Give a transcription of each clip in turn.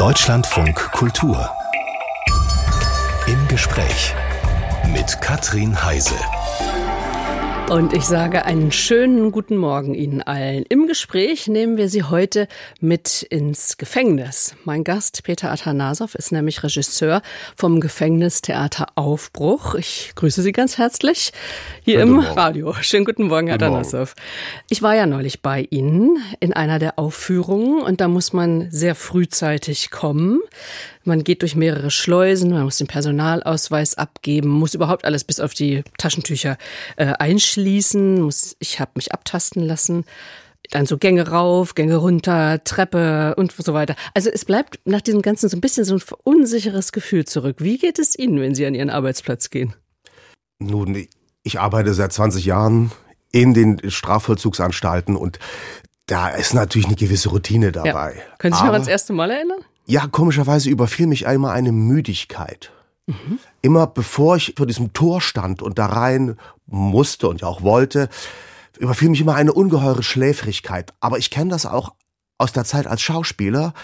Deutschlandfunk Kultur. Im Gespräch mit Katrin Heise. Und ich sage einen schönen guten Morgen Ihnen allen. Im Gespräch nehmen wir Sie heute mit ins Gefängnis. Mein Gast Peter Atanasow ist nämlich Regisseur vom Gefängnistheater Aufbruch. Ich grüße Sie ganz herzlich hier guten im. Radio. Schönen guten Morgen, Herr Atanasow. Ich war ja neulich bei Ihnen in einer der Aufführungen und da muss man sehr frühzeitig kommen. Man geht durch mehrere Schleusen, man muss den Personalausweis abgeben, muss überhaupt alles bis auf die Taschentücher äh, einschließen, muss, ich habe mich abtasten lassen. Dann so Gänge rauf, Gänge runter, Treppe und so weiter. Also es bleibt nach diesem Ganzen so ein bisschen so ein unsicheres Gefühl zurück. Wie geht es Ihnen, wenn Sie an Ihren Arbeitsplatz gehen? Nun, ich arbeite seit 20 Jahren in den Strafvollzugsanstalten und da ist natürlich eine gewisse Routine dabei. Ja. Können Sie sich noch ans erste Mal erinnern? Ja, komischerweise überfiel mich einmal eine Müdigkeit. Mhm. Immer bevor ich vor diesem Tor stand und da rein musste und ja auch wollte, überfiel mich immer eine ungeheure Schläfrigkeit. Aber ich kenne das auch aus der Zeit als Schauspieler,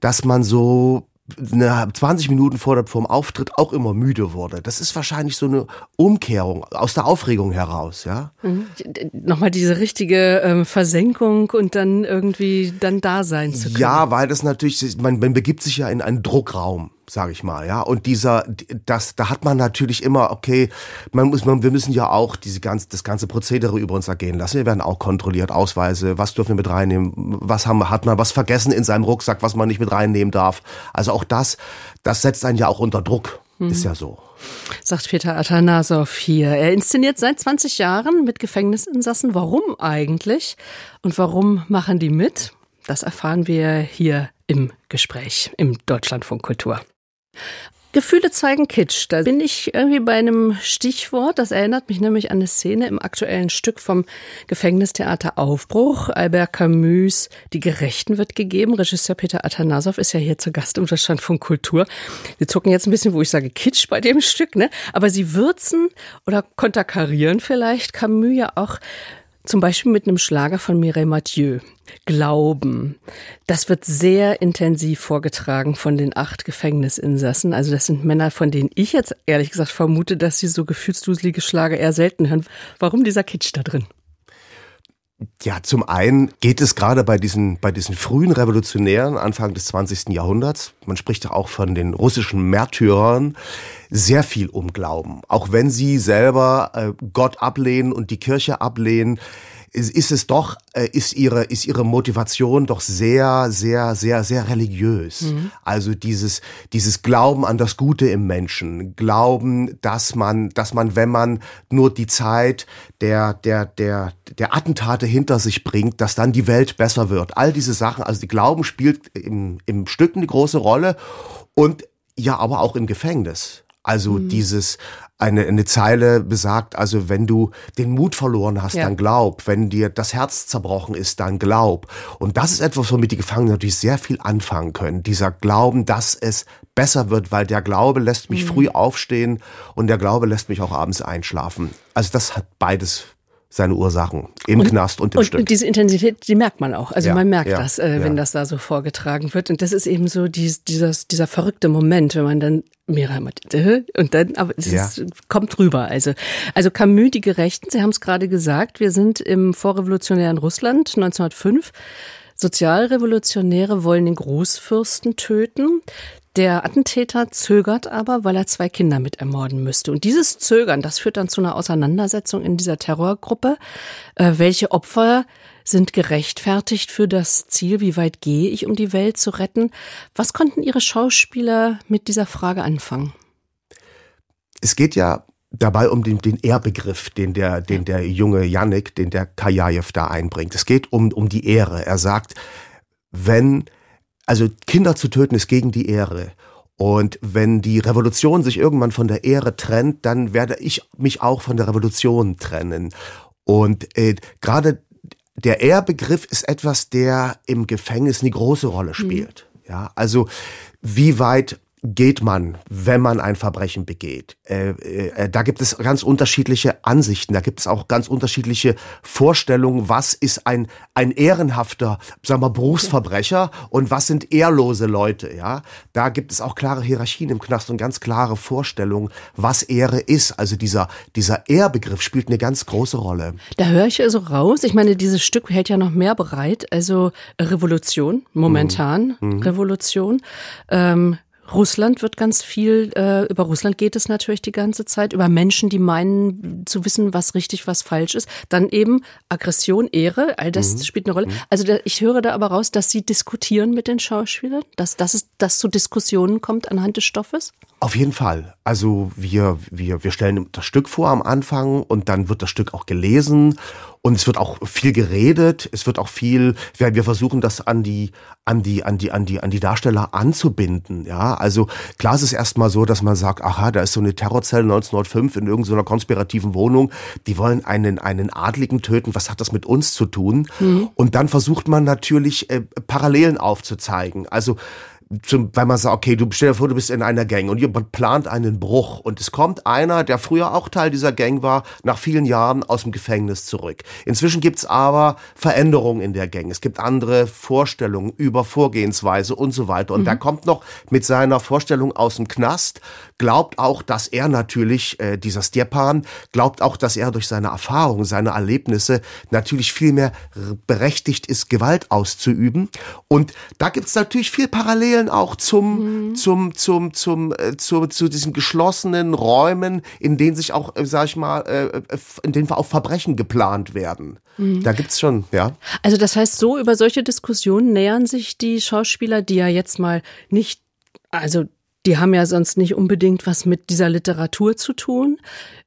dass man so 20 Minuten vor dem Auftritt auch immer müde wurde. Das ist wahrscheinlich so eine Umkehrung aus der Aufregung heraus, ja. Mhm. Nochmal diese richtige ähm, Versenkung und dann irgendwie dann da sein zu können. Ja, weil das natürlich, man, man begibt sich ja in einen Druckraum sage ich mal, ja. Und dieser, das, da hat man natürlich immer, okay, man muss, man, wir müssen ja auch diese ganze, das ganze Prozedere über uns ergehen lassen. Wir werden auch kontrolliert, Ausweise, was dürfen wir mit reinnehmen, was haben, hat man was vergessen in seinem Rucksack, was man nicht mit reinnehmen darf. Also auch das, das setzt einen ja auch unter Druck. Mhm. Ist ja so. Sagt Peter Atanasow hier. Er inszeniert seit 20 Jahren mit Gefängnisinsassen. Warum eigentlich? Und warum machen die mit? Das erfahren wir hier im Gespräch im Deutschlandfunk Kultur. Gefühle zeigen Kitsch. Da bin ich irgendwie bei einem Stichwort. Das erinnert mich nämlich an eine Szene im aktuellen Stück vom Gefängnistheater Aufbruch. Albert Camus, Die Gerechten wird gegeben. Regisseur Peter Atanasow ist ja hier zu Gast im Deutschland von Kultur. Sie zucken jetzt ein bisschen, wo ich sage Kitsch bei dem Stück, ne? Aber sie würzen oder konterkarieren vielleicht Camus ja auch zum Beispiel mit einem Schlager von Mireille Mathieu. Glauben. Das wird sehr intensiv vorgetragen von den acht Gefängnisinsassen. Also das sind Männer, von denen ich jetzt ehrlich gesagt vermute, dass sie so gefühlsduselige Schlager eher selten hören. Warum dieser Kitsch da drin? Ja, zum einen geht es gerade bei diesen, bei diesen frühen Revolutionären Anfang des 20. Jahrhunderts, man spricht ja auch von den russischen Märtyrern, sehr viel um Glauben. Auch wenn sie selber äh, Gott ablehnen und die Kirche ablehnen, ist es doch, äh, ist ihre, ist ihre Motivation doch sehr, sehr, sehr, sehr religiös. Mhm. Also dieses, dieses Glauben an das Gute im Menschen, Glauben, dass man, dass man, wenn man nur die Zeit der, der, der, der Attentate hinter sich bringt, dass dann die Welt besser wird. All diese Sachen, also die Glauben spielt im, im Stück eine große Rolle und ja, aber auch im Gefängnis. Also mhm. dieses, eine, eine Zeile besagt, also wenn du den Mut verloren hast, ja. dann glaub. Wenn dir das Herz zerbrochen ist, dann glaub. Und das ist etwas, womit die Gefangenen natürlich sehr viel anfangen können. Dieser Glauben, dass es besser wird, weil der Glaube lässt mich mhm. früh aufstehen und der Glaube lässt mich auch abends einschlafen. Also das hat beides seine Ursachen im und, Knast und im und Stück. Und diese Intensität, die merkt man auch. Also ja, man merkt ja, das, äh, wenn ja. das da so vorgetragen wird. Und das ist eben so dies, dieses, dieser verrückte Moment, wenn man dann mehrere und dann, aber es ja. kommt rüber. Also, also Camus, die Gerechten, Sie haben es gerade gesagt, wir sind im vorrevolutionären Russland 1905. Sozialrevolutionäre wollen den Großfürsten töten. Der Attentäter zögert aber, weil er zwei Kinder mit ermorden müsste. Und dieses Zögern, das führt dann zu einer Auseinandersetzung in dieser Terrorgruppe. Äh, welche Opfer sind gerechtfertigt für das Ziel? Wie weit gehe ich, um die Welt zu retten? Was konnten Ihre Schauspieler mit dieser Frage anfangen? Es geht ja dabei um den, den Ehrbegriff, den der, den der junge Yannick, den der Kajajew da einbringt. Es geht um, um die Ehre. Er sagt, wenn also Kinder zu töten ist gegen die Ehre. Und wenn die Revolution sich irgendwann von der Ehre trennt, dann werde ich mich auch von der Revolution trennen. Und äh, gerade der Ehrbegriff ist etwas, der im Gefängnis eine große Rolle mhm. spielt. Mhm. Ja, also wie weit geht man, wenn man ein Verbrechen begeht? Äh, äh, da gibt es ganz unterschiedliche Ansichten, da gibt es auch ganz unterschiedliche Vorstellungen, was ist ein, ein ehrenhafter, sagen wir, Berufsverbrecher und was sind ehrlose Leute, ja? Da gibt es auch klare Hierarchien im Knast und ganz klare Vorstellungen, was Ehre ist. Also dieser, dieser Ehrbegriff spielt eine ganz große Rolle. Da höre ich also raus, ich meine, dieses Stück hält ja noch mehr bereit, also Revolution, momentan mhm. Revolution. Ähm, Russland wird ganz viel, äh, über Russland geht es natürlich die ganze Zeit, über Menschen, die meinen zu wissen, was richtig, was falsch ist. Dann eben Aggression, Ehre, all das mhm. spielt eine Rolle. Mhm. Also da, ich höre da aber raus, dass Sie diskutieren mit den Schauspielern, dass, dass es dass zu Diskussionen kommt anhand des Stoffes? Auf jeden Fall. Also wir, wir, wir stellen das Stück vor am Anfang und dann wird das Stück auch gelesen und es wird auch viel geredet. Es wird auch viel, wir, wir versuchen das an die, an die, an die, an die, an die Darsteller anzubinden. Ja, also klar ist es erstmal so, dass man sagt, aha, da ist so eine Terrorzelle 1905 in irgendeiner konspirativen Wohnung. Die wollen einen, einen Adligen töten. Was hat das mit uns zu tun? Mhm. Und dann versucht man natürlich äh, Parallelen aufzuzeigen. Also zum, weil man sagt, okay, du stell dir vor, du bist in einer Gang und ihr plant einen Bruch und es kommt einer, der früher auch Teil dieser Gang war, nach vielen Jahren aus dem Gefängnis zurück. Inzwischen gibt's aber Veränderungen in der Gang. Es gibt andere Vorstellungen über Vorgehensweise und so weiter. Und mhm. der kommt noch mit seiner Vorstellung aus dem Knast, glaubt auch, dass er natürlich, äh, dieser Stjepan, glaubt auch, dass er durch seine Erfahrungen, seine Erlebnisse natürlich viel mehr berechtigt ist, Gewalt auszuüben. Und da gibt's natürlich viel Parallelen auch zum, mhm. zum, zum, zum, äh, zu, zu diesen geschlossenen Räumen, in denen sich auch, äh, sag ich mal, äh, äh in denen auch Verbrechen geplant werden. Mhm. Da gibt's schon, ja. Also das heißt, so über solche Diskussionen nähern sich die Schauspieler, die ja jetzt mal nicht, also die haben ja sonst nicht unbedingt was mit dieser Literatur zu tun,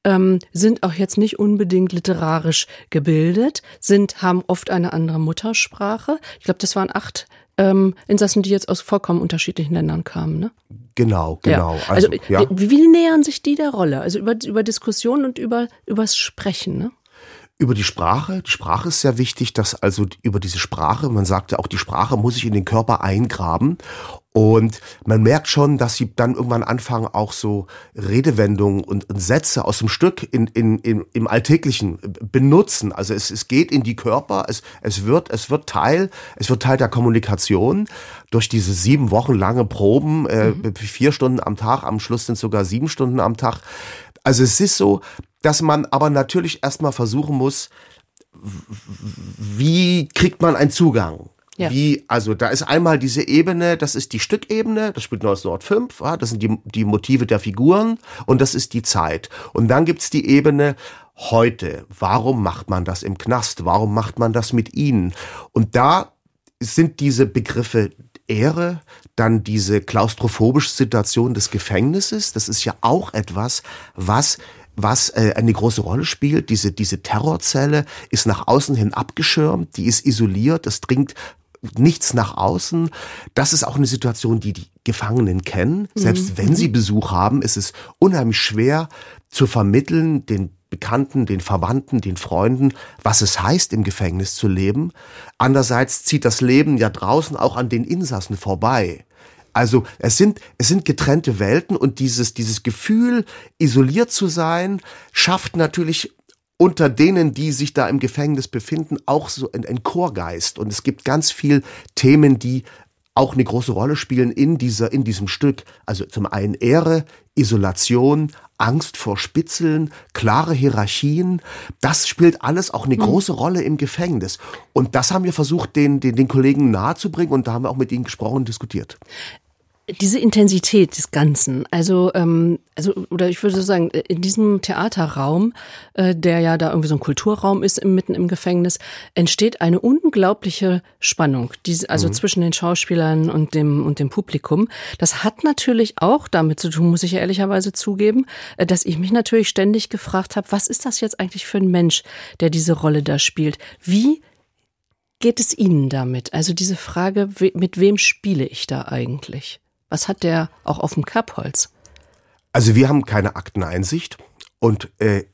ähm, sind auch jetzt nicht unbedingt literarisch gebildet, sind, haben oft eine andere Muttersprache. Ich glaube, das waren acht ähm, Insassen, die jetzt aus vollkommen unterschiedlichen Ländern kamen. Ne? Genau, genau. Ja. Also, also ja. wie, wie nähern sich die der Rolle? Also über, über Diskussionen und über übers Sprechen, ne? Über die Sprache. Die Sprache ist sehr wichtig, dass also über diese Sprache, man sagte auch, die Sprache muss sich in den Körper eingraben. Und man merkt schon, dass sie dann irgendwann anfangen, auch so Redewendungen und, und Sätze aus dem Stück in, in, in, im Alltäglichen benutzen. Also es, es geht in die Körper, es, es, wird, es wird Teil, es wird Teil der Kommunikation durch diese sieben Wochen lange Proben, äh, mhm. vier Stunden am Tag, am Schluss sind sogar sieben Stunden am Tag. Also es ist so, dass man aber natürlich erstmal versuchen muss, wie kriegt man einen Zugang? Ja. Wie, also da ist einmal diese Ebene, das ist die Stückebene, das spielt 1905, ja, das sind die, die Motive der Figuren und das ist die Zeit. Und dann gibt's die Ebene heute. Warum macht man das im Knast? Warum macht man das mit ihnen? Und da sind diese Begriffe Ehre, dann diese klaustrophobische Situation des Gefängnisses, das ist ja auch etwas, was was äh, eine große Rolle spielt. Diese, diese Terrorzelle ist nach außen hin abgeschirmt, die ist isoliert, das dringt nichts nach außen. Das ist auch eine Situation, die die Gefangenen kennen. Selbst mhm. wenn sie Besuch haben, ist es unheimlich schwer zu vermitteln, den Bekannten, den Verwandten, den Freunden, was es heißt, im Gefängnis zu leben. Andererseits zieht das Leben ja draußen auch an den Insassen vorbei. Also es sind, es sind getrennte Welten und dieses, dieses Gefühl, isoliert zu sein, schafft natürlich unter denen, die sich da im Gefängnis befinden, auch so ein, ein Chorgeist. Und es gibt ganz viel Themen, die auch eine große Rolle spielen in dieser, in diesem Stück. Also zum einen Ehre, Isolation, Angst vor Spitzeln, klare Hierarchien. Das spielt alles auch eine mhm. große Rolle im Gefängnis. Und das haben wir versucht, den, den, den Kollegen nahezubringen und da haben wir auch mit ihnen gesprochen und diskutiert diese Intensität des Ganzen, also, ähm, also oder ich würde sagen, in diesem Theaterraum, äh, der ja da irgendwie so ein Kulturraum ist, im, mitten im Gefängnis, entsteht eine unglaubliche Spannung, diese, also mhm. zwischen den Schauspielern und dem und dem Publikum. Das hat natürlich auch damit zu tun, muss ich ehrlicherweise zugeben, äh, dass ich mich natürlich ständig gefragt habe, was ist das jetzt eigentlich für ein Mensch, der diese Rolle da spielt? Wie geht es Ihnen damit? Also diese Frage, mit wem spiele ich da eigentlich? Was hat der auch auf dem Kerbholz? Also wir haben keine Akteneinsicht und äh,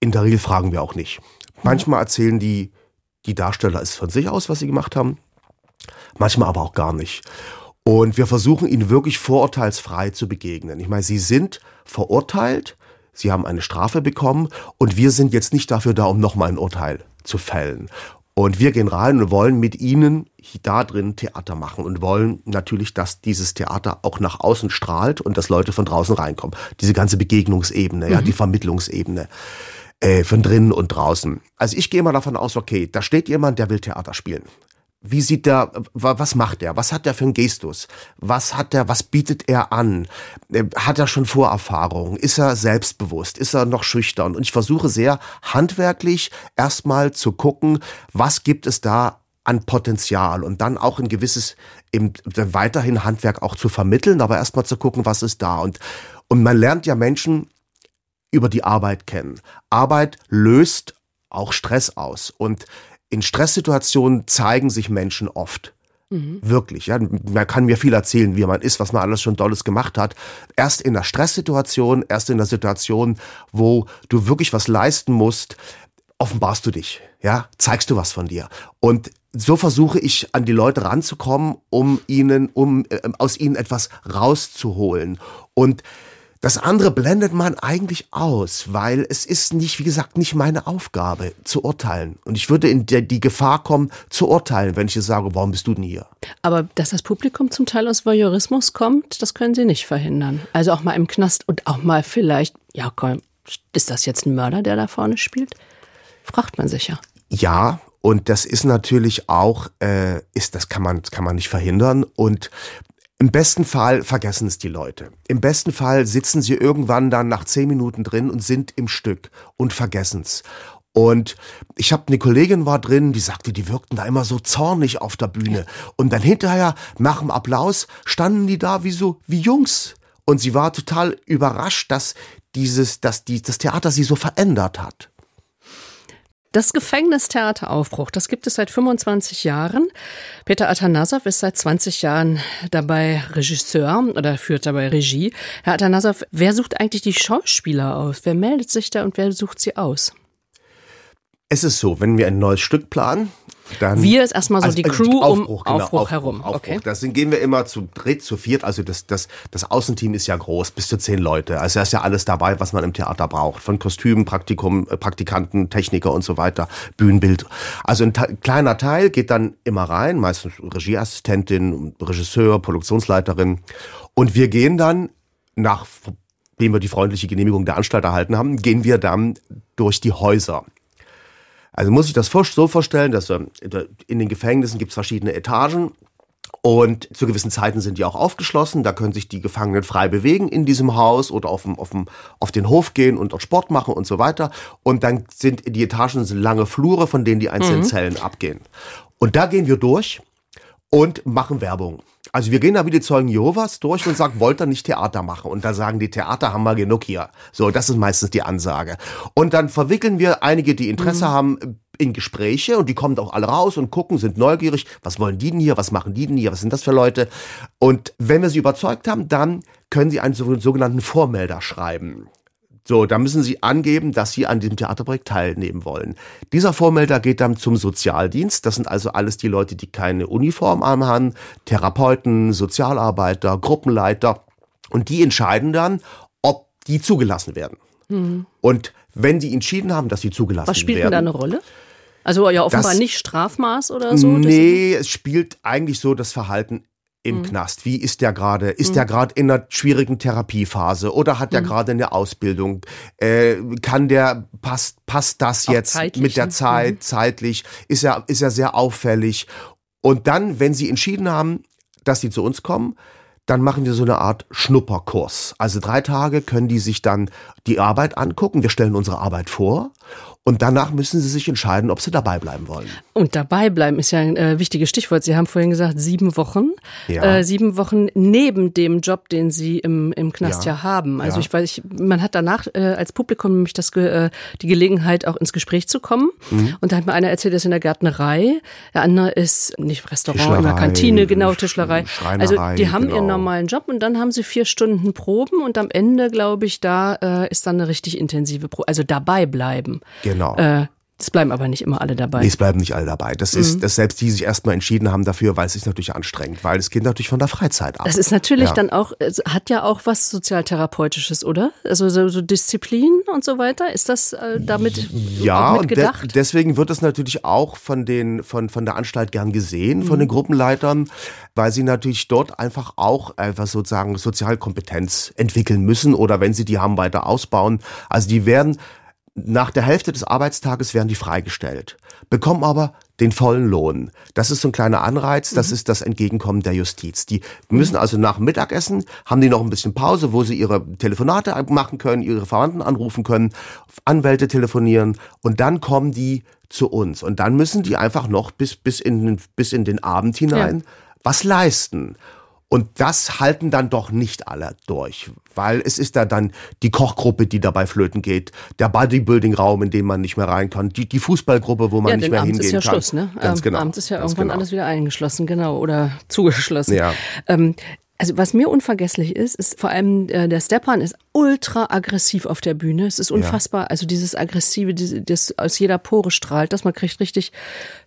in der Regel fragen wir auch nicht. Manchmal erzählen die, die Darsteller es von sich aus, was sie gemacht haben, manchmal aber auch gar nicht. Und wir versuchen ihnen wirklich vorurteilsfrei zu begegnen. Ich meine, sie sind verurteilt, sie haben eine Strafe bekommen und wir sind jetzt nicht dafür da, um nochmal ein Urteil zu fällen. Und wir gehen rein und wollen mit ihnen da drin Theater machen und wollen natürlich, dass dieses Theater auch nach außen strahlt und dass Leute von draußen reinkommen. Diese ganze Begegnungsebene, mhm. ja, die Vermittlungsebene äh, von drinnen und draußen. Also ich gehe mal davon aus, okay, da steht jemand, der will Theater spielen. Wie sieht der, was macht er? Was hat er für einen Gestus? Was hat er, was bietet er an? Äh, hat er schon Vorerfahrung? Ist er selbstbewusst? Ist er noch schüchtern? Und ich versuche sehr handwerklich erstmal zu gucken, was gibt es da an Potenzial und dann auch ein gewisses eben weiterhin Handwerk auch zu vermitteln, aber erstmal zu gucken, was ist da und und man lernt ja Menschen über die Arbeit kennen. Arbeit löst auch Stress aus und in Stresssituationen zeigen sich Menschen oft. Mhm. Wirklich, ja. Man kann mir viel erzählen, wie man ist, was man alles schon Dolles gemacht hat. Erst in der Stresssituation, erst in der Situation, wo du wirklich was leisten musst, offenbarst du dich, ja, zeigst du was von dir. Und so versuche ich an die Leute ranzukommen, um ihnen, um äh, aus ihnen etwas rauszuholen. Und das andere blendet man eigentlich aus, weil es ist nicht, wie gesagt, nicht meine Aufgabe zu urteilen. Und ich würde in die Gefahr kommen, zu urteilen, wenn ich jetzt sage, warum bist du denn hier? Aber dass das Publikum zum Teil aus Voyeurismus kommt, das können Sie nicht verhindern. Also auch mal im Knast und auch mal vielleicht, ja, komm, ist das jetzt ein Mörder, der da vorne spielt? Fragt man sich ja. Ja, und das ist natürlich auch, äh, ist das kann man kann man nicht verhindern. Und im besten Fall vergessen es die Leute. Im besten Fall sitzen sie irgendwann dann nach zehn Minuten drin und sind im Stück und vergessen es. Und ich habe eine Kollegin war drin, die sagte, die wirkten da immer so zornig auf der Bühne. Und dann hinterher nach dem Applaus standen die da wie so wie Jungs. Und sie war total überrascht, dass dieses, dass die, das Theater sie so verändert hat. Das Gefängnistheater Aufbruch, das gibt es seit 25 Jahren. Peter Atanasow ist seit 20 Jahren dabei Regisseur oder führt dabei Regie. Herr Atanasow, wer sucht eigentlich die Schauspieler aus? Wer meldet sich da und wer sucht sie aus? Es ist so, wenn wir ein neues Stück planen, dann wir ist erstmal so also, die also Crew Aufbruch, um genau, Aufbruch, Aufbruch herum. Aufbruch. Okay. Da gehen wir immer zu dritt, zu viert. Also das, das, das Außenteam ist ja groß, bis zu zehn Leute. Also da ist ja alles dabei, was man im Theater braucht. Von Kostümen, Praktikum, äh, Praktikanten, Techniker und so weiter, Bühnenbild. Also ein kleiner Teil geht dann immer rein, meistens Regieassistentin, Regisseur, Produktionsleiterin. Und wir gehen dann nach dem wir die freundliche Genehmigung der Anstalt erhalten haben, gehen wir dann durch die Häuser. Also muss ich das so vorstellen, dass ähm, in den Gefängnissen gibt es verschiedene Etagen und zu gewissen Zeiten sind die auch aufgeschlossen. Da können sich die Gefangenen frei bewegen in diesem Haus oder auf, dem, auf, dem, auf den Hof gehen und dort Sport machen und so weiter. Und dann sind die Etagen sind lange Flure, von denen die einzelnen mhm. Zellen abgehen. Und da gehen wir durch und machen Werbung. Also wir gehen da wie die Zeugen Jehovas durch und sagen, wollt ihr nicht Theater machen? Und da sagen die, Theater haben wir genug hier. So, das ist meistens die Ansage. Und dann verwickeln wir einige, die Interesse mhm. haben, in Gespräche und die kommen auch alle raus und gucken, sind neugierig, was wollen die denn hier, was machen die denn hier, was sind das für Leute? Und wenn wir sie überzeugt haben, dann können sie einen sogenannten Vormelder schreiben. So, da müssen Sie angeben, dass Sie an diesem Theaterprojekt teilnehmen wollen. Dieser Vormelder geht dann zum Sozialdienst. Das sind also alles die Leute, die keine Uniform haben, Therapeuten, Sozialarbeiter, Gruppenleiter. Und die entscheiden dann, ob die zugelassen werden. Mhm. Und wenn die entschieden haben, dass sie zugelassen werden. Was spielt werden, denn da eine Rolle? Also ja offenbar das, nicht Strafmaß oder so? Nee, es spielt eigentlich so das Verhalten im mhm. Knast? Wie ist der gerade? Ist mhm. der gerade in einer schwierigen Therapiephase oder hat der mhm. gerade eine Ausbildung? Äh, kann der passt passt das Auch jetzt mit der ne? Zeit mhm. zeitlich? Ist er ist er sehr auffällig? Und dann, wenn sie entschieden haben, dass sie zu uns kommen, dann machen wir so eine Art Schnupperkurs. Also drei Tage können die sich dann die Arbeit angucken. Wir stellen unsere Arbeit vor und danach müssen sie sich entscheiden, ob sie dabei bleiben wollen. Und dabei bleiben ist ja ein äh, wichtiges Stichwort. Sie haben vorhin gesagt, sieben Wochen. Ja. Äh, sieben Wochen neben dem Job, den Sie im, im Knast ja, ja haben. Also ja. ich weiß, ich, man hat danach äh, als Publikum nämlich das, äh, die Gelegenheit, auch ins Gespräch zu kommen. Mhm. Und da hat mir einer erzählt, er ist in der Gärtnerei. Der andere ist nicht Restaurant, in der Kantine, genau, Tischlerei. Also die haben genau. ihren normalen Job und dann haben sie vier Stunden Proben und am Ende, glaube ich, da äh, ist dann eine richtig intensive Probe. Also dabei bleiben. Genau. Äh, Es bleiben aber nicht immer alle dabei. Nee, es bleiben nicht alle dabei. Das ist, mhm. dass selbst die sich erstmal entschieden haben dafür, weil es ist natürlich anstrengend, weil es geht natürlich von der Freizeit ab. Das ist natürlich ja. dann auch, es hat ja auch was Sozialtherapeutisches, oder? Also so, so Disziplin und so weiter. Ist das äh, damit ja, auch mitgedacht? De deswegen wird es natürlich auch von den, von, von der Anstalt gern gesehen, mhm. von den Gruppenleitern, weil sie natürlich dort einfach auch einfach sozusagen Sozialkompetenz entwickeln müssen oder wenn sie die haben, weiter ausbauen. Also die werden nach der Hälfte des Arbeitstages werden die freigestellt, bekommen aber den vollen Lohn. Das ist so ein kleiner Anreiz, das mhm. ist das Entgegenkommen der Justiz. Die müssen also nach dem Mittagessen, haben die noch ein bisschen Pause, wo sie ihre Telefonate machen können, ihre Verwandten anrufen können, Anwälte telefonieren und dann kommen die zu uns. Und dann müssen die einfach noch bis, bis, in, bis in den Abend hinein ja. was leisten. Und das halten dann doch nicht alle durch, weil es ist da dann die Kochgruppe, die dabei flöten geht, der Bodybuilding-Raum, in dem man nicht mehr rein kann, die, die Fußballgruppe, wo man ja, nicht mehr abends hingehen ist ja kann. Schluss, ne? Ganz ähm, genau. Abends ist ja irgendwann genau. alles wieder eingeschlossen, genau, oder zugeschlossen. Ja. Ähm, also was mir unvergesslich ist, ist vor allem äh, der Stepan ist ultra aggressiv auf der Bühne. Es ist unfassbar. Ja. Also dieses aggressive, das aus jeder Pore strahlt, dass man kriegt richtig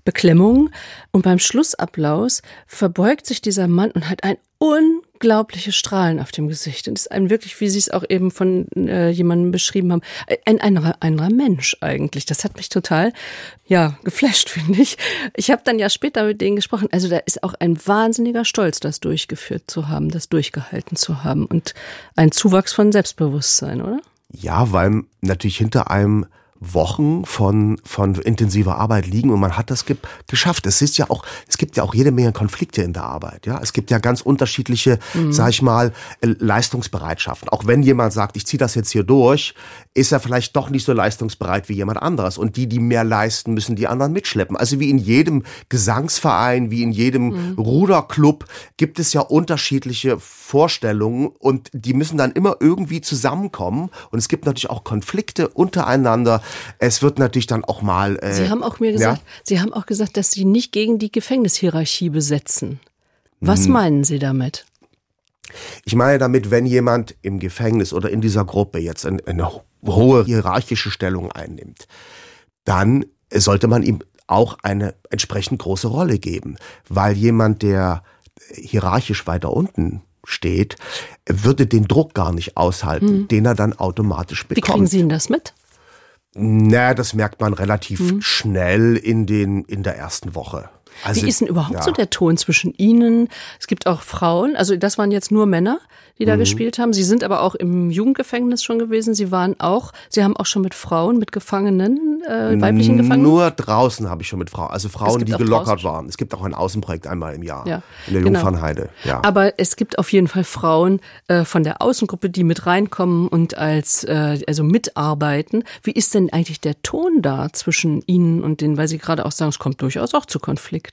Beklemmung. Und beim Schlussapplaus verbeugt sich dieser Mann und hat ein unglaubliche Strahlen auf dem Gesicht. Und ist ein wirklich, wie Sie es auch eben von äh, jemandem beschrieben haben, ein anderer, anderer Mensch eigentlich. Das hat mich total, ja, geflasht, finde ich. Ich habe dann ja später mit denen gesprochen. Also da ist auch ein wahnsinniger Stolz, das durchgeführt zu haben, das durchgehalten zu haben und ein Zuwachs von Selbstbewusstsein, oder? Ja, weil natürlich hinter einem Wochen von, von intensiver Arbeit liegen und man hat das ge geschafft. Es ist ja auch, es gibt ja auch jede Menge Konflikte in der Arbeit, ja. Es gibt ja ganz unterschiedliche, mhm. sag ich mal, äh, Leistungsbereitschaften. Auch wenn jemand sagt, ich ziehe das jetzt hier durch, ist er vielleicht doch nicht so leistungsbereit wie jemand anderes. Und die, die mehr leisten, müssen die anderen mitschleppen. Also wie in jedem Gesangsverein, wie in jedem mhm. Ruderclub gibt es ja unterschiedliche Vorstellungen und die müssen dann immer irgendwie zusammenkommen. Und es gibt natürlich auch Konflikte untereinander. Es wird natürlich dann auch mal. Äh, Sie haben auch mir gesagt, ja? Sie haben auch gesagt, dass Sie nicht gegen die Gefängnishierarchie besetzen. Was hm. meinen Sie damit? Ich meine damit, wenn jemand im Gefängnis oder in dieser Gruppe jetzt eine, eine hohe hierarchische Stellung einnimmt, dann sollte man ihm auch eine entsprechend große Rolle geben, weil jemand, der hierarchisch weiter unten steht, würde den Druck gar nicht aushalten, hm. den er dann automatisch bekommt. Wie kriegen Sie denn das mit? Na, das merkt man relativ hm. schnell in den in der ersten Woche. Also, Wie ist denn überhaupt ja. so der Ton zwischen Ihnen? Es gibt auch Frauen, also das waren jetzt nur Männer, die da mhm. gespielt haben. Sie sind aber auch im Jugendgefängnis schon gewesen. Sie waren auch, Sie haben auch schon mit Frauen, mit Gefangenen, äh, weiblichen Gefangenen? Nur draußen habe ich schon mit Frauen, also Frauen, die gelockert waren. Es gibt auch ein Außenprojekt einmal im Jahr ja. in der genau. Jungfernheide. Ja. Aber es gibt auf jeden Fall Frauen äh, von der Außengruppe, die mit reinkommen und als äh, also mitarbeiten. Wie ist denn eigentlich der Ton da zwischen Ihnen und denen, weil Sie gerade auch sagen, es kommt durchaus auch zu Konflikten?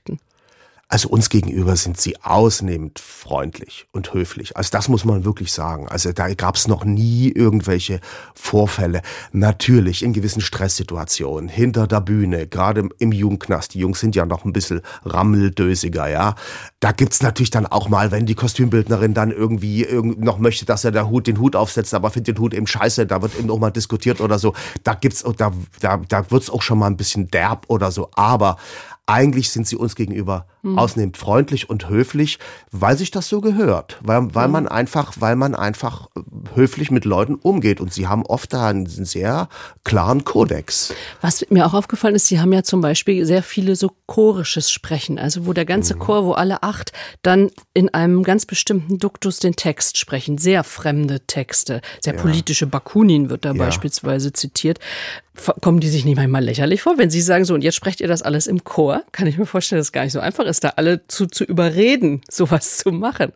Also uns gegenüber sind sie ausnehmend freundlich und höflich. Also das muss man wirklich sagen. Also da gab es noch nie irgendwelche Vorfälle. Natürlich in gewissen Stresssituationen, hinter der Bühne, gerade im Jugendknast. Die Jungs sind ja noch ein bisschen rammeldösiger, ja. Da gibt's natürlich dann auch mal, wenn die Kostümbildnerin dann irgendwie noch möchte, dass er der Hut den Hut aufsetzt, aber findet den Hut eben scheiße, da wird eben auch mal diskutiert oder so. Da gibt's, da, da, da wird's auch schon mal ein bisschen derb oder so. Aber eigentlich sind sie uns gegenüber mhm. ausnehmend freundlich und höflich, weil sich das so gehört, weil, weil mhm. man einfach, weil man einfach höflich mit Leuten umgeht und sie haben oft da einen sehr klaren Kodex. Was mir auch aufgefallen ist, sie haben ja zum Beispiel sehr viele so chorisches Sprechen, also wo der ganze mhm. Chor, wo alle acht dann in einem ganz bestimmten Duktus den Text sprechen, sehr fremde Texte, sehr ja. politische Bakunin wird da ja. beispielsweise zitiert. Kommen die sich nicht manchmal lächerlich vor, wenn Sie sagen, so und jetzt sprecht ihr das alles im Chor? Kann ich mir vorstellen, dass es gar nicht so einfach ist, da alle zu, zu überreden, sowas zu machen.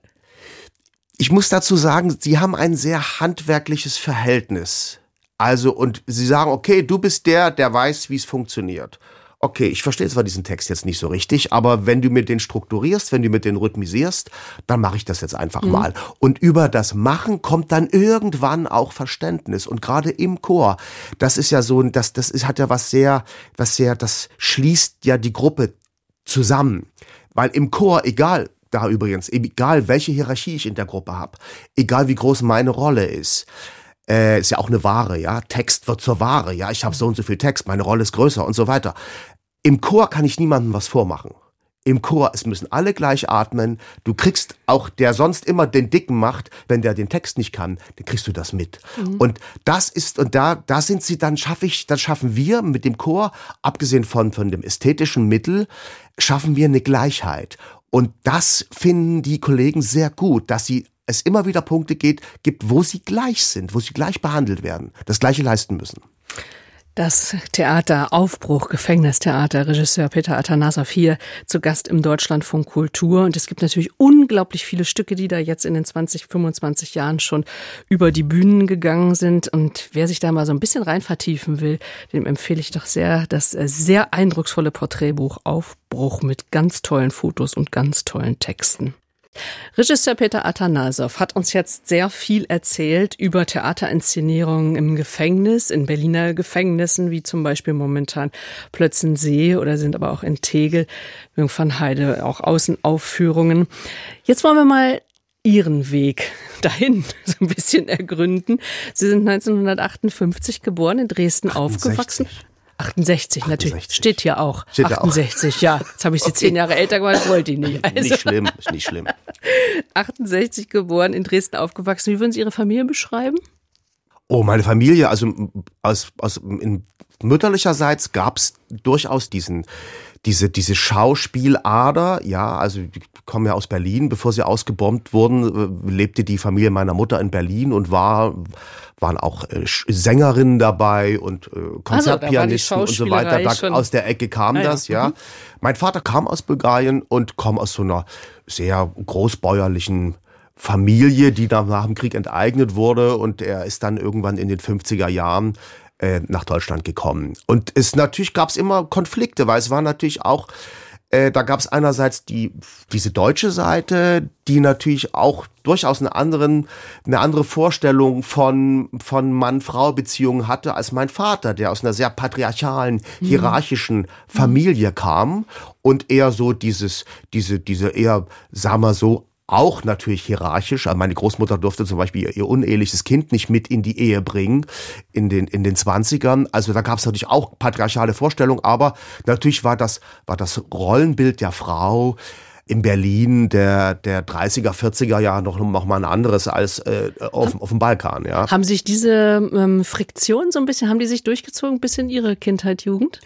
Ich muss dazu sagen, Sie haben ein sehr handwerkliches Verhältnis. Also, und Sie sagen, okay, du bist der, der weiß, wie es funktioniert okay, ich verstehe zwar diesen Text jetzt nicht so richtig, aber wenn du mir den strukturierst, wenn du mir den rhythmisierst, dann mache ich das jetzt einfach mhm. mal. Und über das Machen kommt dann irgendwann auch Verständnis. Und gerade im Chor, das ist ja so, das, das ist, hat ja was sehr, was sehr, das schließt ja die Gruppe zusammen. Weil im Chor, egal, da übrigens, egal welche Hierarchie ich in der Gruppe habe, egal wie groß meine Rolle ist, äh, ist ja auch eine Ware, ja. Text wird zur Ware, ja. Ich habe so und so viel Text, meine Rolle ist größer und so weiter. Im Chor kann ich niemandem was vormachen. Im Chor, es müssen alle gleich atmen. Du kriegst auch, der sonst immer den Dicken macht, wenn der den Text nicht kann, dann kriegst du das mit. Mhm. Und das ist, und da, da sind sie, dann schaffe ich, dann schaffen wir mit dem Chor, abgesehen von, von dem ästhetischen Mittel, schaffen wir eine Gleichheit. Und das finden die Kollegen sehr gut, dass sie es immer wieder Punkte geht, gibt, wo sie gleich sind, wo sie gleich behandelt werden, das Gleiche leisten müssen. Das Theater Aufbruch, Gefängnistheater, Regisseur Peter Atanasoff hier zu Gast im Deutschlandfunk Kultur. Und es gibt natürlich unglaublich viele Stücke, die da jetzt in den 20, 25 Jahren schon über die Bühnen gegangen sind. Und wer sich da mal so ein bisschen rein vertiefen will, dem empfehle ich doch sehr das äh, sehr eindrucksvolle Porträtbuch Aufbruch mit ganz tollen Fotos und ganz tollen Texten. Regisseur Peter Atanasow hat uns jetzt sehr viel erzählt über Theaterinszenierungen im Gefängnis, in Berliner Gefängnissen, wie zum Beispiel momentan Plötzensee oder sind aber auch in Tegel, van Heide auch Außenaufführungen. Jetzt wollen wir mal Ihren Weg dahin so ein bisschen ergründen. Sie sind 1958 geboren, in Dresden 68. aufgewachsen. 68, 68, natürlich. Steht hier auch. Steht 68, auch. ja. Jetzt habe ich sie okay. zehn Jahre älter gemacht, wollte ich nicht. Also. Nicht schlimm, ist nicht schlimm. 68 geboren, in Dresden aufgewachsen. Wie würden Sie Ihre Familie beschreiben? Oh, meine Familie, also aus, aus in mütterlicherseits gab es durchaus diesen, diese, diese Schauspielader, ja, also ich komme ja aus Berlin, bevor sie ausgebombt wurden, äh, lebte die Familie meiner Mutter in Berlin und war waren auch äh, Sängerinnen dabei und äh, Konzertpianisten also, und so weiter. Da, aus der Ecke kam ah, das, ja. Mhm. Mein Vater kam aus Bulgarien und kam aus so einer sehr großbäuerlichen Familie, die dann nach dem Krieg enteignet wurde und er ist dann irgendwann in den 50er Jahren äh, nach Deutschland gekommen. Und es natürlich gab es immer Konflikte, weil es war natürlich auch äh, da gab es einerseits die diese deutsche Seite, die natürlich auch durchaus eine anderen eine andere Vorstellung von von Mann-Frau-Beziehungen hatte als mein Vater, der aus einer sehr patriarchalen, mhm. hierarchischen Familie kam und eher so dieses diese diese eher sagen wir so auch natürlich hierarchisch. Also meine Großmutter durfte zum Beispiel ihr uneheliches Kind nicht mit in die Ehe bringen in den, in den 20ern. Also da gab es natürlich auch patriarchale Vorstellungen, aber natürlich war das, war das Rollenbild der Frau in Berlin der, der 30er, 40er Jahre noch, noch mal ein anderes als äh, auf, auf dem Balkan. Ja. Haben sich diese ähm, Friktionen so ein bisschen, haben die sich durchgezogen bis in ihre Kindheit, Jugend?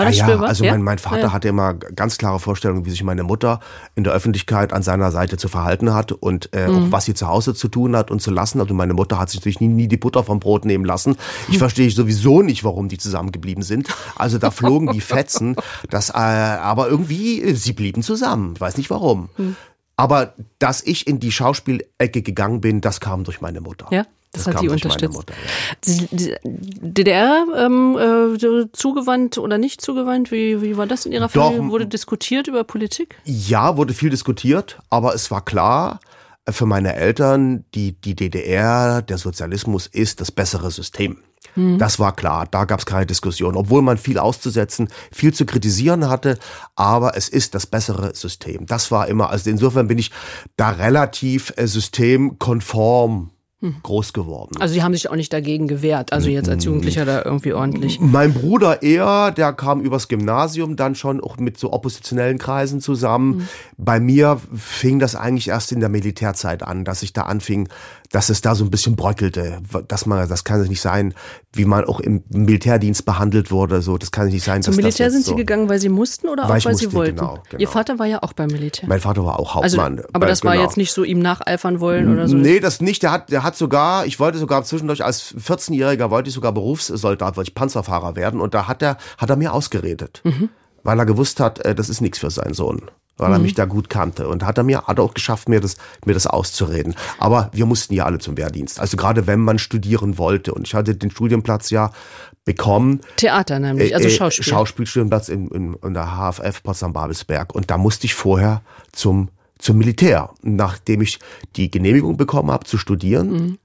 War das ja, spürbar? also ja? Mein, mein Vater ja. hatte immer ganz klare Vorstellungen, wie sich meine Mutter in der Öffentlichkeit an seiner Seite zu verhalten hat und äh, mhm. auch was sie zu Hause zu tun hat und zu lassen hat. Und meine Mutter hat sich natürlich nie, nie die Butter vom Brot nehmen lassen. Ich verstehe sowieso nicht, warum die zusammengeblieben sind. Also da flogen die Fetzen. Das, äh, aber irgendwie, sie blieben zusammen. Ich weiß nicht warum. Mhm. Aber dass ich in die Schauspielecke gegangen bin, das kam durch meine Mutter. Ja. Das, das hat die unterstützt. Mutter, ja. DDR ähm, äh, zugewandt oder nicht zugewandt? Wie, wie war das in Ihrer Familie? Doch, wurde diskutiert über Politik? Ja, wurde viel diskutiert, aber es war klar äh, für meine Eltern, die, die DDR, der Sozialismus ist das bessere System. Hm. Das war klar, da gab es keine Diskussion, obwohl man viel auszusetzen, viel zu kritisieren hatte, aber es ist das bessere System. Das war immer, also insofern bin ich da relativ äh, systemkonform groß geworden. Also Sie haben sich auch nicht dagegen gewehrt, also jetzt als Jugendlicher da irgendwie ordentlich. Mein Bruder eher, der kam übers Gymnasium dann schon auch mit so oppositionellen Kreisen zusammen. Mhm. Bei mir fing das eigentlich erst in der Militärzeit an, dass ich da anfing, dass es da so ein bisschen bröckelte, dass man, das kann nicht sein, wie man auch im Militärdienst behandelt wurde, so, das kann nicht sein. Zum Militär sind Sie so gegangen, weil Sie mussten oder weil auch weil musste, Sie wollten? Genau, genau. Ihr Vater war ja auch beim Militär. Mein Vater war auch also, Hauptmann. Also, aber das genau. war jetzt nicht so ihm nacheifern wollen oder so? Nee, das nicht. Der hat, der hat sogar, ich wollte sogar zwischendurch als 14-Jähriger wollte ich sogar Berufssoldat, wollte ich Panzerfahrer werden und da hat er, hat er mir ausgeredet. Mhm. Weil er gewusst hat, äh, das ist nichts für seinen Sohn weil mhm. er mich da gut kannte. Und hat er mir, hat er auch geschafft, mir das, mir das auszureden. Aber wir mussten ja alle zum Wehrdienst. Also gerade wenn man studieren wollte. Und ich hatte den Studienplatz ja bekommen. Theater nämlich, also äh, Schauspiel. Schauspielstudienplatz in, in, in der HFF Potsdam-Babelsberg. Und da musste ich vorher zum, zum Militär. Nachdem ich die Genehmigung bekommen habe, zu studieren, mhm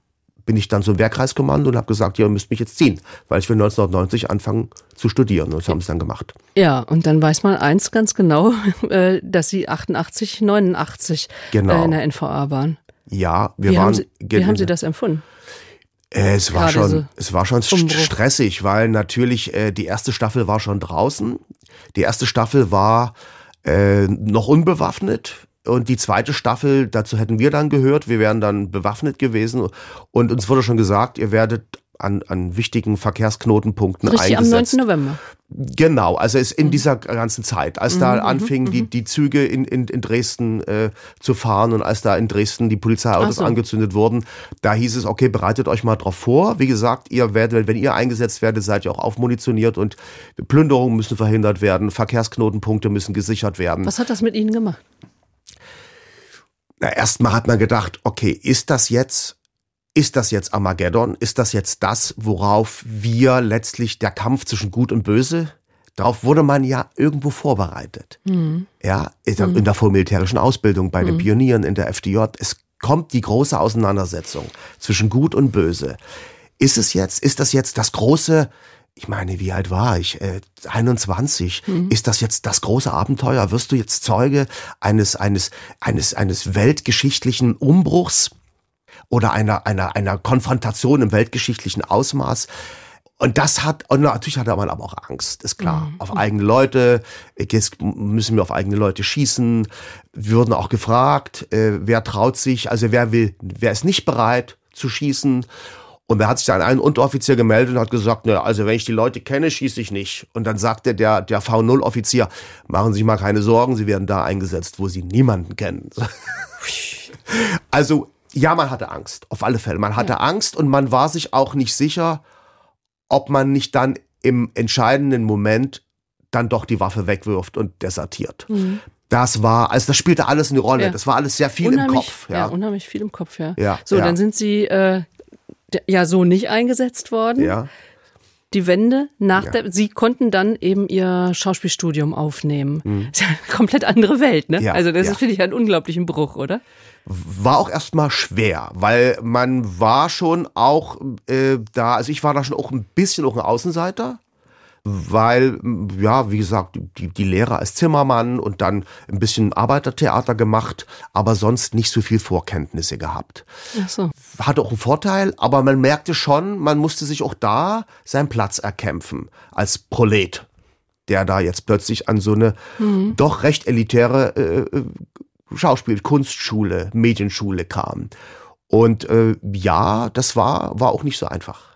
bin ich dann zum Wehrkreiskommando und habe gesagt, ja, ihr müsst mich jetzt ziehen, weil ich will 1990 anfangen zu studieren. Und das haben sie dann gemacht. Ja, und dann weiß man eins ganz genau, äh, dass sie 88, 89 genau. in der NVA waren. Ja, wir wie waren. Haben sie, wie haben Sie das empfunden? Es war Gerade schon, es war schon Umbruch. stressig, weil natürlich äh, die erste Staffel war schon draußen. Die erste Staffel war äh, noch unbewaffnet und die zweite Staffel, dazu hätten wir dann gehört, wir wären dann bewaffnet gewesen und uns wurde schon gesagt, ihr werdet an, an wichtigen Verkehrsknotenpunkten Richtig am eingesetzt. 9. November. Genau, also Mhm. in dieser ganzen Zeit, als da anfingen, die, die Züge in, in, in Dresden äh, zu fahren und als da in Dresden die Polizeiautos so. angezündet wurden, da hieß es, okay, bereitet euch mal drauf vor. Wie gesagt, ihr werdet, wenn ihr eingesetzt werdet, seid ihr auch aufmunitioniert und Plünderungen müssen verhindert werden, Verkehrsknotenpunkte müssen gesichert werden. Was hat das mit Ihnen gemacht? Na, erstmal hat man gedacht, okay, ist das jetzt, ist das jetzt Armageddon? Ist das jetzt das, worauf wir letztlich der Kampf zwischen Gut und Böse? Darauf wurde man ja irgendwo vorbereitet. Ja, in der vormilitärischen Ausbildung bei den Pionieren in der FDJ. Es kommt die große Auseinandersetzung zwischen Gut und Böse. Ist es jetzt, ist das jetzt das große, ich meine, wie alt war ich? Äh, 21. Ist das jetzt das große Abenteuer? Wirst du jetzt Zeuge eines, eines, eines, eines weltgeschichtlichen Umbruchs oder einer, einer, einer Konfrontation im weltgeschichtlichen Ausmaß? Und das hat, und natürlich hatte man aber auch Angst, ist klar. Auf eigene Leute, jetzt müssen wir auf eigene Leute schießen. Wir wurden auch gefragt, äh, wer traut sich, also wer will, wer ist nicht bereit zu schießen. Und da hat sich dann ein Unteroffizier gemeldet und hat gesagt, na, also wenn ich die Leute kenne, schieße ich nicht. Und dann sagte der, der V0-Offizier, machen Sie sich mal keine Sorgen, Sie werden da eingesetzt, wo Sie niemanden kennen. Also, ja, man hatte Angst, auf alle Fälle. Man hatte Angst und man war sich auch nicht sicher, ob man nicht dann im entscheidenden Moment dann doch die Waffe wegwirft und desertiert. Das war, also das spielte alles eine Rolle. Mhm. Ja. Das war alles sehr viel im Kopf. ja. Ja, unheimlich viel im Kopf, ja. Ja, so, ja. dann sind Sie äh, ja so nicht eingesetzt worden. ja. Die Wende nach Ja. der, Sie konnten dann eben Ihr Schauspielstudium aufnehmen. Ist ja eine komplett andere Welt, ne? Mhm. Ja, also das ja. ist, finde ich, einen unglaublichen Bruch, oder? war auch erstmal schwer, weil man war schon auch äh, da, also ich war da schon auch ein bisschen auch ein Außenseiter, weil, ja, wie gesagt, die, die Lehre als Zimmermann und dann ein bisschen Arbeitertheater gemacht, aber sonst nicht so viel Vorkenntnisse gehabt. Ach so. Hatte auch einen Vorteil, aber man merkte schon, man musste sich auch da seinen Platz erkämpfen als Prolet, der da jetzt plötzlich an so eine doch recht elitäre äh, Schauspiel, Kunstschule, Medienschule kam. Und äh, ja, das war, war auch nicht so einfach.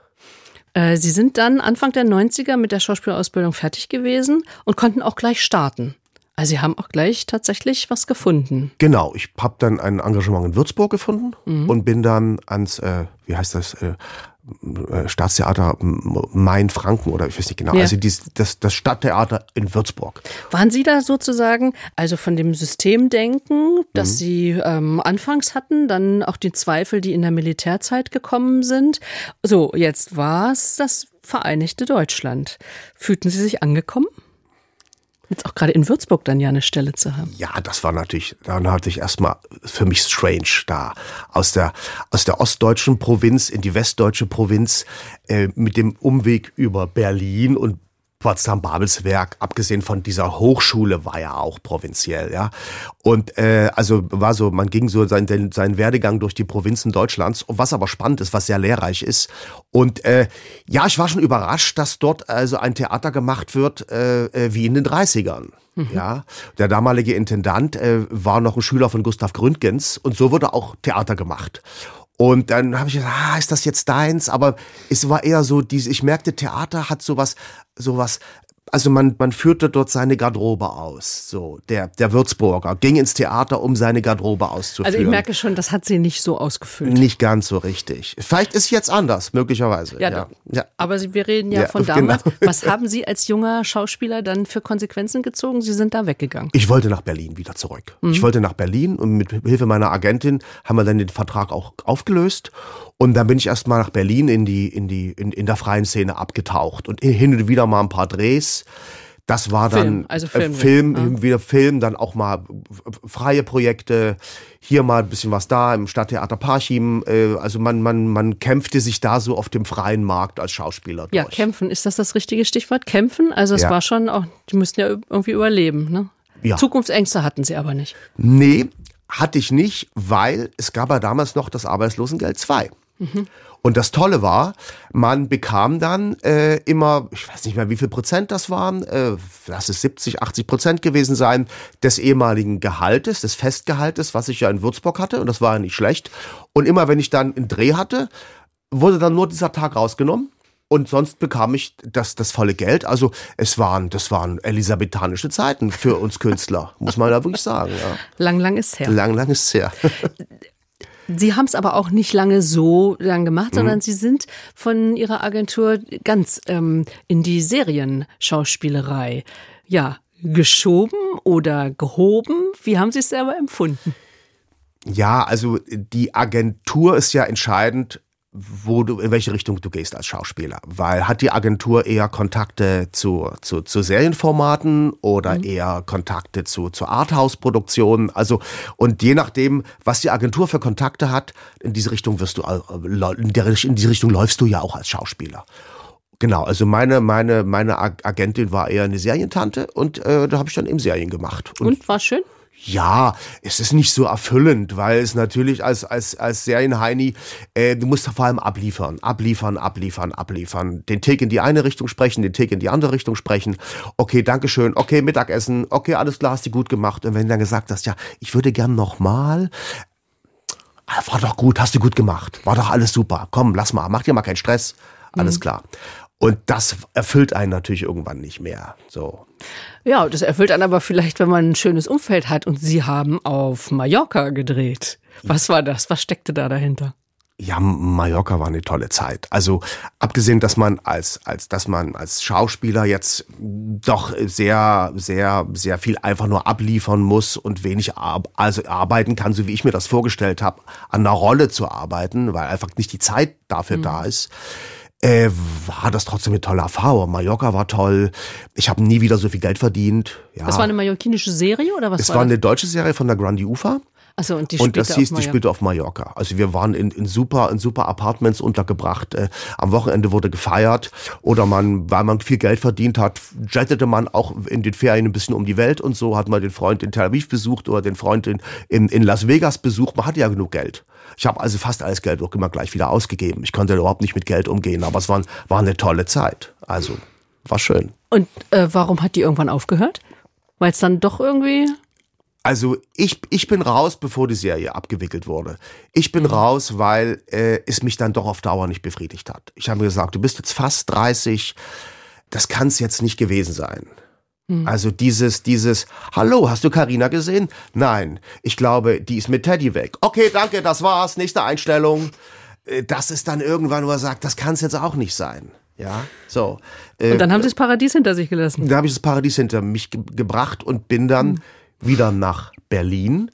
Äh, Sie sind dann Anfang der 90er mit der Schauspielausbildung fertig gewesen und konnten auch gleich starten. Also Sie haben auch gleich tatsächlich was gefunden. Genau, ich habe dann ein Engagement in Würzburg gefunden Mhm. und bin dann ans, äh, wie heißt das, äh, Staatstheater Main-Franken oder ich weiß nicht genau, Ja. also dies, das, das Stadttheater in Würzburg. Waren Sie da sozusagen, also von dem Systemdenken, Mhm. das Sie ähm, anfangs hatten, dann auch die Zweifel, die in der Militärzeit gekommen sind? So, jetzt war es das Vereinigte Deutschland. Fühlten Sie sich angekommen? Jetzt auch gerade in Würzburg dann ja eine Stelle zu haben. Ja, das war natürlich, dann hatte ich erstmal für mich strange da aus der aus der ostdeutschen Provinz in die westdeutsche Provinz äh, mit dem Umweg über Berlin und Potsdam-Babelsberg, abgesehen von dieser Hochschule, war ja auch provinziell, ja. Und äh, also war so, man ging so seinen, Werdegang durch die Provinzen Deutschlands, was aber spannend ist, was sehr lehrreich ist. Und äh, ja, ich war schon überrascht, dass dort also ein Theater gemacht wird, äh, äh, wie in den 30ern. Ja, der damalige Intendant äh, war noch ein Schüler von Gustav Gründgens und so wurde auch Theater gemacht. Und dann habe ich gesagt, ah, ist das jetzt deins? Aber es war eher so, diese, ich merkte, Theater hat sowas, sowas, also man, man führte dort seine Garderobe aus. So, der, der Würzburger ging ins Theater, um seine Garderobe auszuführen. Also ich merke schon, das hat Sie nicht so ausgefüllt. Nicht ganz so richtig. Vielleicht ist jetzt anders, möglicherweise. Ja, Ja, ja. Aber wir reden ja, Ja, von genau. damals. Was haben Sie als junger Schauspieler dann für Konsequenzen gezogen? Sie sind da weggegangen. Ich wollte nach Berlin wieder zurück. Ich wollte nach Berlin und mit Hilfe meiner Agentin haben wir dann den Vertrag auch aufgelöst. Und dann bin ich erstmal nach Berlin in die, in die, in, in der freien Szene abgetaucht und hin und wieder mal ein paar Drehs. Das war dann Film, also Film. äh, Film, hin- wieder Film, dann auch mal f- freie Projekte, hier mal ein bisschen was da im Stadttheater Parchim. Äh, also man, man, man kämpfte sich da so auf dem freien Markt als Schauspieler durch. Ja, kämpfen, ist das das richtige Stichwort? Kämpfen? Also es Ja. war schon auch, die mussten ja irgendwie überleben. Ne? Ja. Zukunftsängste hatten sie aber nicht. Nee, hatte ich nicht, weil es gab ja damals noch das Arbeitslosengeld 2. Mhm. Und das Tolle war, man bekam dann äh, immer, ich weiß nicht mehr, wie viel Prozent das waren, äh, lass es 70, 80 Prozent gewesen sein, des ehemaligen Gehaltes, des Festgehaltes, was ich ja in Würzburg hatte. Und das war ja nicht schlecht. Und immer wenn ich dann einen Dreh hatte, wurde dann nur dieser Tag rausgenommen. Und sonst bekam ich das, das volle Geld. Also es waren, das waren elisabethanische Zeiten für uns Künstler, muss man da wirklich sagen. Ja. Lang, lang ist her. Lang, lang ist her. Sie haben es aber auch nicht lange so lang gemacht, sondern mhm. Sie sind von Ihrer Agentur ganz ähm, in die Serienschauspielerei ja geschoben oder gehoben. Wie haben Sie es selber empfunden? Ja, also die Agentur ist ja entscheidend wo du, in welche Richtung du gehst als Schauspieler. Weil hat die Agentur eher Kontakte zu, zu, zu Serienformaten oder mhm. eher Kontakte zu, zu Arthouse-Produktionen? Also, und je nachdem, was die Agentur für Kontakte hat, in diese Richtung wirst du, äh, in, der, in diese Richtung läufst du ja auch als Schauspieler. Genau, also meine, meine, meine Agentin war eher eine Serientante und äh, da habe ich dann eben Serien gemacht. Und, und war schön? Ja, es ist nicht so erfüllend, weil es natürlich als, als, als Serienheini, äh, du musst vor allem abliefern, abliefern, abliefern, abliefern. Den Tick in die eine Richtung sprechen, den Tick in die andere Richtung sprechen. Okay, Dankeschön, okay, Mittagessen, okay, alles klar, hast du gut gemacht. Und wenn du dann gesagt hast, ja, ich würde gern nochmal, ah, war doch gut, hast du gut gemacht, war doch alles super, komm, lass mal, mach dir mal keinen Stress, alles mhm. klar. Und das erfüllt einen natürlich irgendwann nicht mehr. So. Ja, das erfüllt einen aber vielleicht, wenn man ein schönes Umfeld hat. Und Sie haben auf Mallorca gedreht. Was war das? Was steckte da dahinter? Ja, Mallorca war eine tolle Zeit. Also abgesehen, dass man als als dass man als Schauspieler jetzt doch sehr sehr sehr viel einfach nur abliefern muss und wenig ar also arbeiten kann, so wie ich mir das vorgestellt habe, an einer Rolle zu arbeiten, weil einfach nicht die Zeit dafür mhm. da ist äh, war das trotzdem eine tolle Erfahrung. Mallorca war toll. Ich habe nie wieder so viel Geld verdient. Ja. Das war eine mallorquinische Serie oder was? Es war, war eine deutsche Serie von der Grandi Ufa. Also und die und das hieß, die spielte auf Mallorca. Also wir waren in, in super, in super Apartments untergebracht. Äh, am Wochenende wurde gefeiert oder man, weil man viel Geld verdient hat, jettete man auch in den Ferien ein bisschen um die Welt und so hat man den Freund in Tel Aviv besucht oder den Freund in, in, in Las Vegas besucht. Man hatte ja genug Geld. Ich habe also fast alles Geld auch immer gleich wieder ausgegeben. Ich konnte überhaupt nicht mit Geld umgehen, aber es war, war eine tolle Zeit. Also war schön. Und äh, warum hat die irgendwann aufgehört? Weil es dann doch irgendwie also ich, ich bin raus, bevor die Serie abgewickelt wurde. Ich bin mhm. raus, weil äh, es mich dann doch auf Dauer nicht befriedigt hat. Ich habe mir gesagt, du bist jetzt fast 30, das kann es jetzt nicht gewesen sein. Mhm. Also dieses, dieses, hallo, hast du Karina gesehen? Nein, ich glaube, die ist mit Teddy weg. Okay, danke, das war's, nächste Einstellung. Äh, das ist dann irgendwann, wo er sagt, das kann es jetzt auch nicht sein. Ja, so. Und dann haben sie das Paradies hinter sich gelassen. Da habe ich das Paradies hinter mich ge gebracht und bin dann mhm wieder nach Berlin.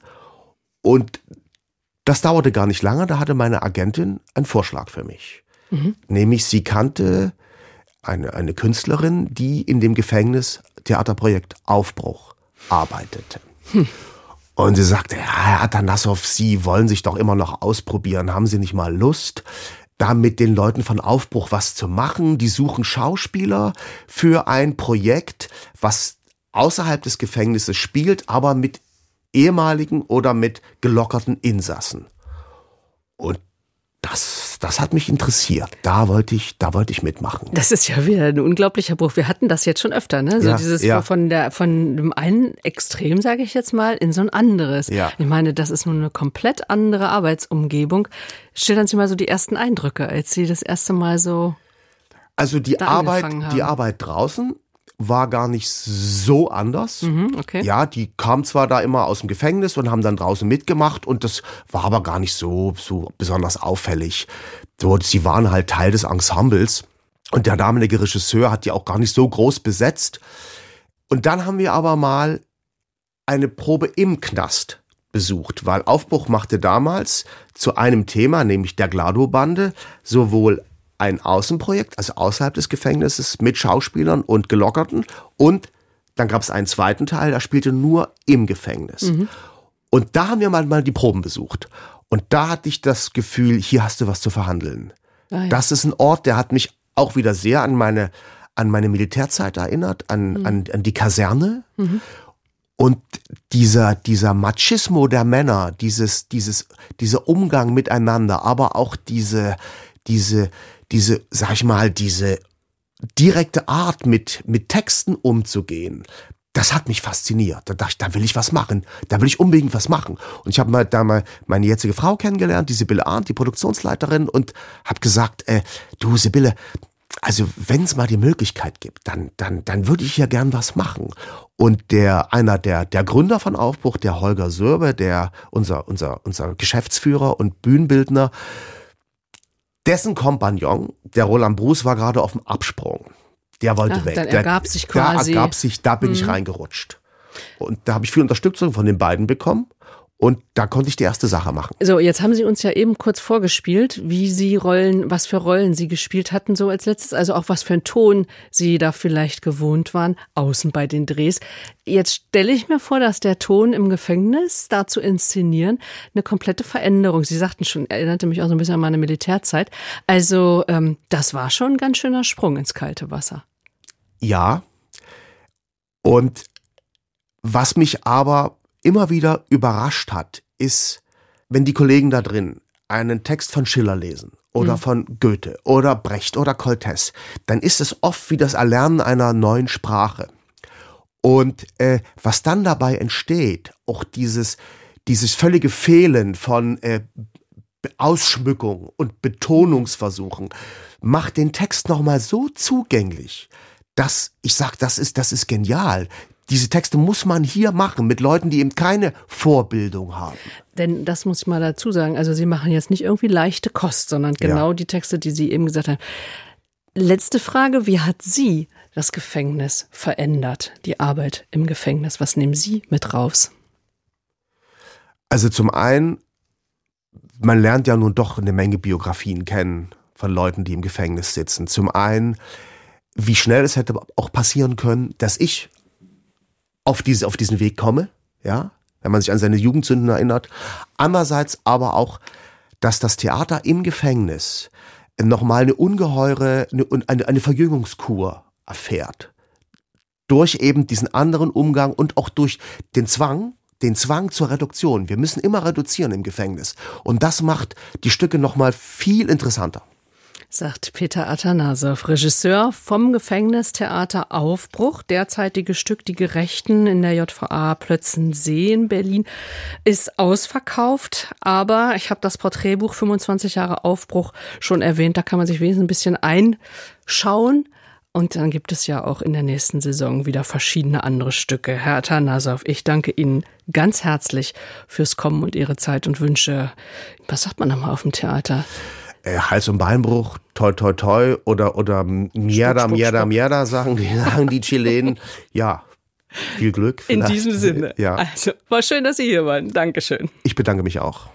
Und das dauerte gar nicht lange, da hatte meine Agentin einen Vorschlag für mich. Mhm. Nämlich, sie kannte eine, eine Künstlerin, die in dem Gefängnis Theaterprojekt Aufbruch arbeitete. Hm. Und sie sagte, ja, Herr Atanassow, Sie wollen sich doch immer noch ausprobieren. Haben Sie nicht mal Lust, da mit den Leuten von Aufbruch was zu machen? Die suchen Schauspieler für ein Projekt, was außerhalb des Gefängnisses spielt, aber mit ehemaligen oder mit gelockerten Insassen. Und das, das hat mich interessiert. Da wollte ich, da wollte ich mitmachen. Das ist ja wieder ein unglaublicher Bruch. Wir hatten das jetzt schon öfter, ne? So ja, dieses ja. von der, von dem einen Extrem, sage ich jetzt mal, in so ein anderes. Ja. Ich meine, das ist nun eine komplett andere Arbeitsumgebung. Schildern Sie mal so die ersten Eindrücke, als Sie das erste Mal so. Also die Arbeit, die Arbeit draußen war gar nicht so anders. Mhm, okay. Ja, die kam zwar da immer aus dem Gefängnis und haben dann draußen mitgemacht und das war aber gar nicht so, so besonders auffällig. So, sie waren halt Teil des Ensembles und der damalige Regisseur hat die auch gar nicht so groß besetzt. Und dann haben wir aber mal eine Probe im Knast besucht, weil Aufbruch machte damals zu einem Thema, nämlich der Glado-Bande, sowohl ein Außenprojekt, also außerhalb des Gefängnisses mit Schauspielern und Gelockerten. Und dann gab es einen zweiten Teil, der spielte nur im Gefängnis. Mhm. Und da haben wir mal, mal die Proben besucht. Und da hatte ich das Gefühl, hier hast du was zu verhandeln. Ah, ja. Das ist ein Ort, der hat mich auch wieder sehr an meine, an meine Militärzeit erinnert, an, mhm. an, an die Kaserne. Mhm. Und dieser, dieser Machismo der Männer, dieses, dieses, dieser Umgang miteinander, aber auch diese, diese, diese, sag ich mal, diese direkte Art mit, mit Texten umzugehen, das hat mich fasziniert. Da dachte ich, da will ich was machen. Da will ich unbedingt was machen. Und ich habe mal da mal meine jetzige Frau kennengelernt, die Sibylle Arndt, die Produktionsleiterin, und habe gesagt, äh, du Sibylle, also wenn es mal die Möglichkeit gibt, dann, dann, dann würde ich ja gern was machen. Und der, einer der, der Gründer von Aufbruch, der Holger Sörbe, der, unser, unser, unser Geschäftsführer und Bühnenbildner, dessen Kompagnon, der Roland Bruce, war gerade auf dem Absprung. Der wollte Ach, weg. dann Der- ergab sich quasi- Da ergab sich, da bin ich Mhm. reingerutscht. Und da habe ich viel Unterstützung von den beiden bekommen. Und da konnte ich die erste Sache machen. So, jetzt haben Sie uns ja eben kurz vorgespielt, wie Sie Rollen, was für Rollen Sie gespielt hatten, so als letztes, also auch was für ein Ton Sie da vielleicht gewohnt waren, außen bei den Drehs. Jetzt stelle ich mir vor, dass der Ton im Gefängnis, da zu inszenieren, eine komplette Veränderung. Sie sagten schon, erinnerte mich auch so ein bisschen an meine Militärzeit. Also, ähm, das war schon ein ganz schöner Sprung ins kalte Wasser. Ja. Und was mich aber immer wieder überrascht hat, ist, wenn die Kollegen da drin einen Text von Schiller lesen oder Mhm. von Goethe oder Brecht oder Coltès, dann ist es oft wie das Erlernen einer neuen Sprache. Und äh, was dann dabei entsteht, auch dieses, dieses völlige Fehlen von äh, Ausschmückung und Betonungsversuchen, macht den Text nochmal so zugänglich, dass ich sag, das ist, das ist genial. Diese Texte muss man hier machen mit Leuten, die eben keine Vorbildung haben. Denn das muss ich mal dazu sagen. Also Sie machen jetzt nicht irgendwie leichte Kost, sondern genau Ja. die Texte, die Sie eben gesagt haben. Letzte Frage. Wie hat Sie das Gefängnis verändert? Die Arbeit im Gefängnis. Was nehmen Sie mit raus? Also zum einen, man lernt ja nun doch eine Menge Biografien kennen von Leuten, die im Gefängnis sitzen. Zum einen, wie schnell es hätte auch passieren können, dass ich auf, diese, auf diesen Weg komme, ja, wenn man sich an seine Jugendsünden erinnert. Andererseits aber auch, dass das Theater im Gefängnis nochmal eine ungeheure, eine, eine Verjüngungskur erfährt. Durch eben diesen anderen Umgang und auch durch den Zwang, den Zwang zur Reduktion. Wir müssen immer reduzieren im Gefängnis. Und das macht die Stücke nochmal viel interessanter. Sagt Peter Atanasow, Regisseur vom Gefängnistheater Aufbruch. Derzeitige Stück Die Gerechten in der JVA Plötzensee in Berlin ist ausverkauft. Aber ich habe das Porträtbuch 25 Jahre Aufbruch schon erwähnt. Da kann man sich wenigstens ein bisschen einschauen. Und dann gibt es ja auch in der nächsten Saison wieder verschiedene andere Stücke. Herr Atanasow, ich danke Ihnen ganz herzlich fürs Kommen und Ihre Zeit und wünsche, was sagt man nochmal auf dem Theater? Äh, Hals- und Beinbruch, toi toi toi oder, oder Mierda, stopp, Mierda, stopp. Mierda, sagen die, sagen die Chilenen. Ja, viel Glück. In vielleicht. diesem Sinne. Ja, Also, war schön, dass Sie hier waren. Dankeschön. ich bedanke mich auch.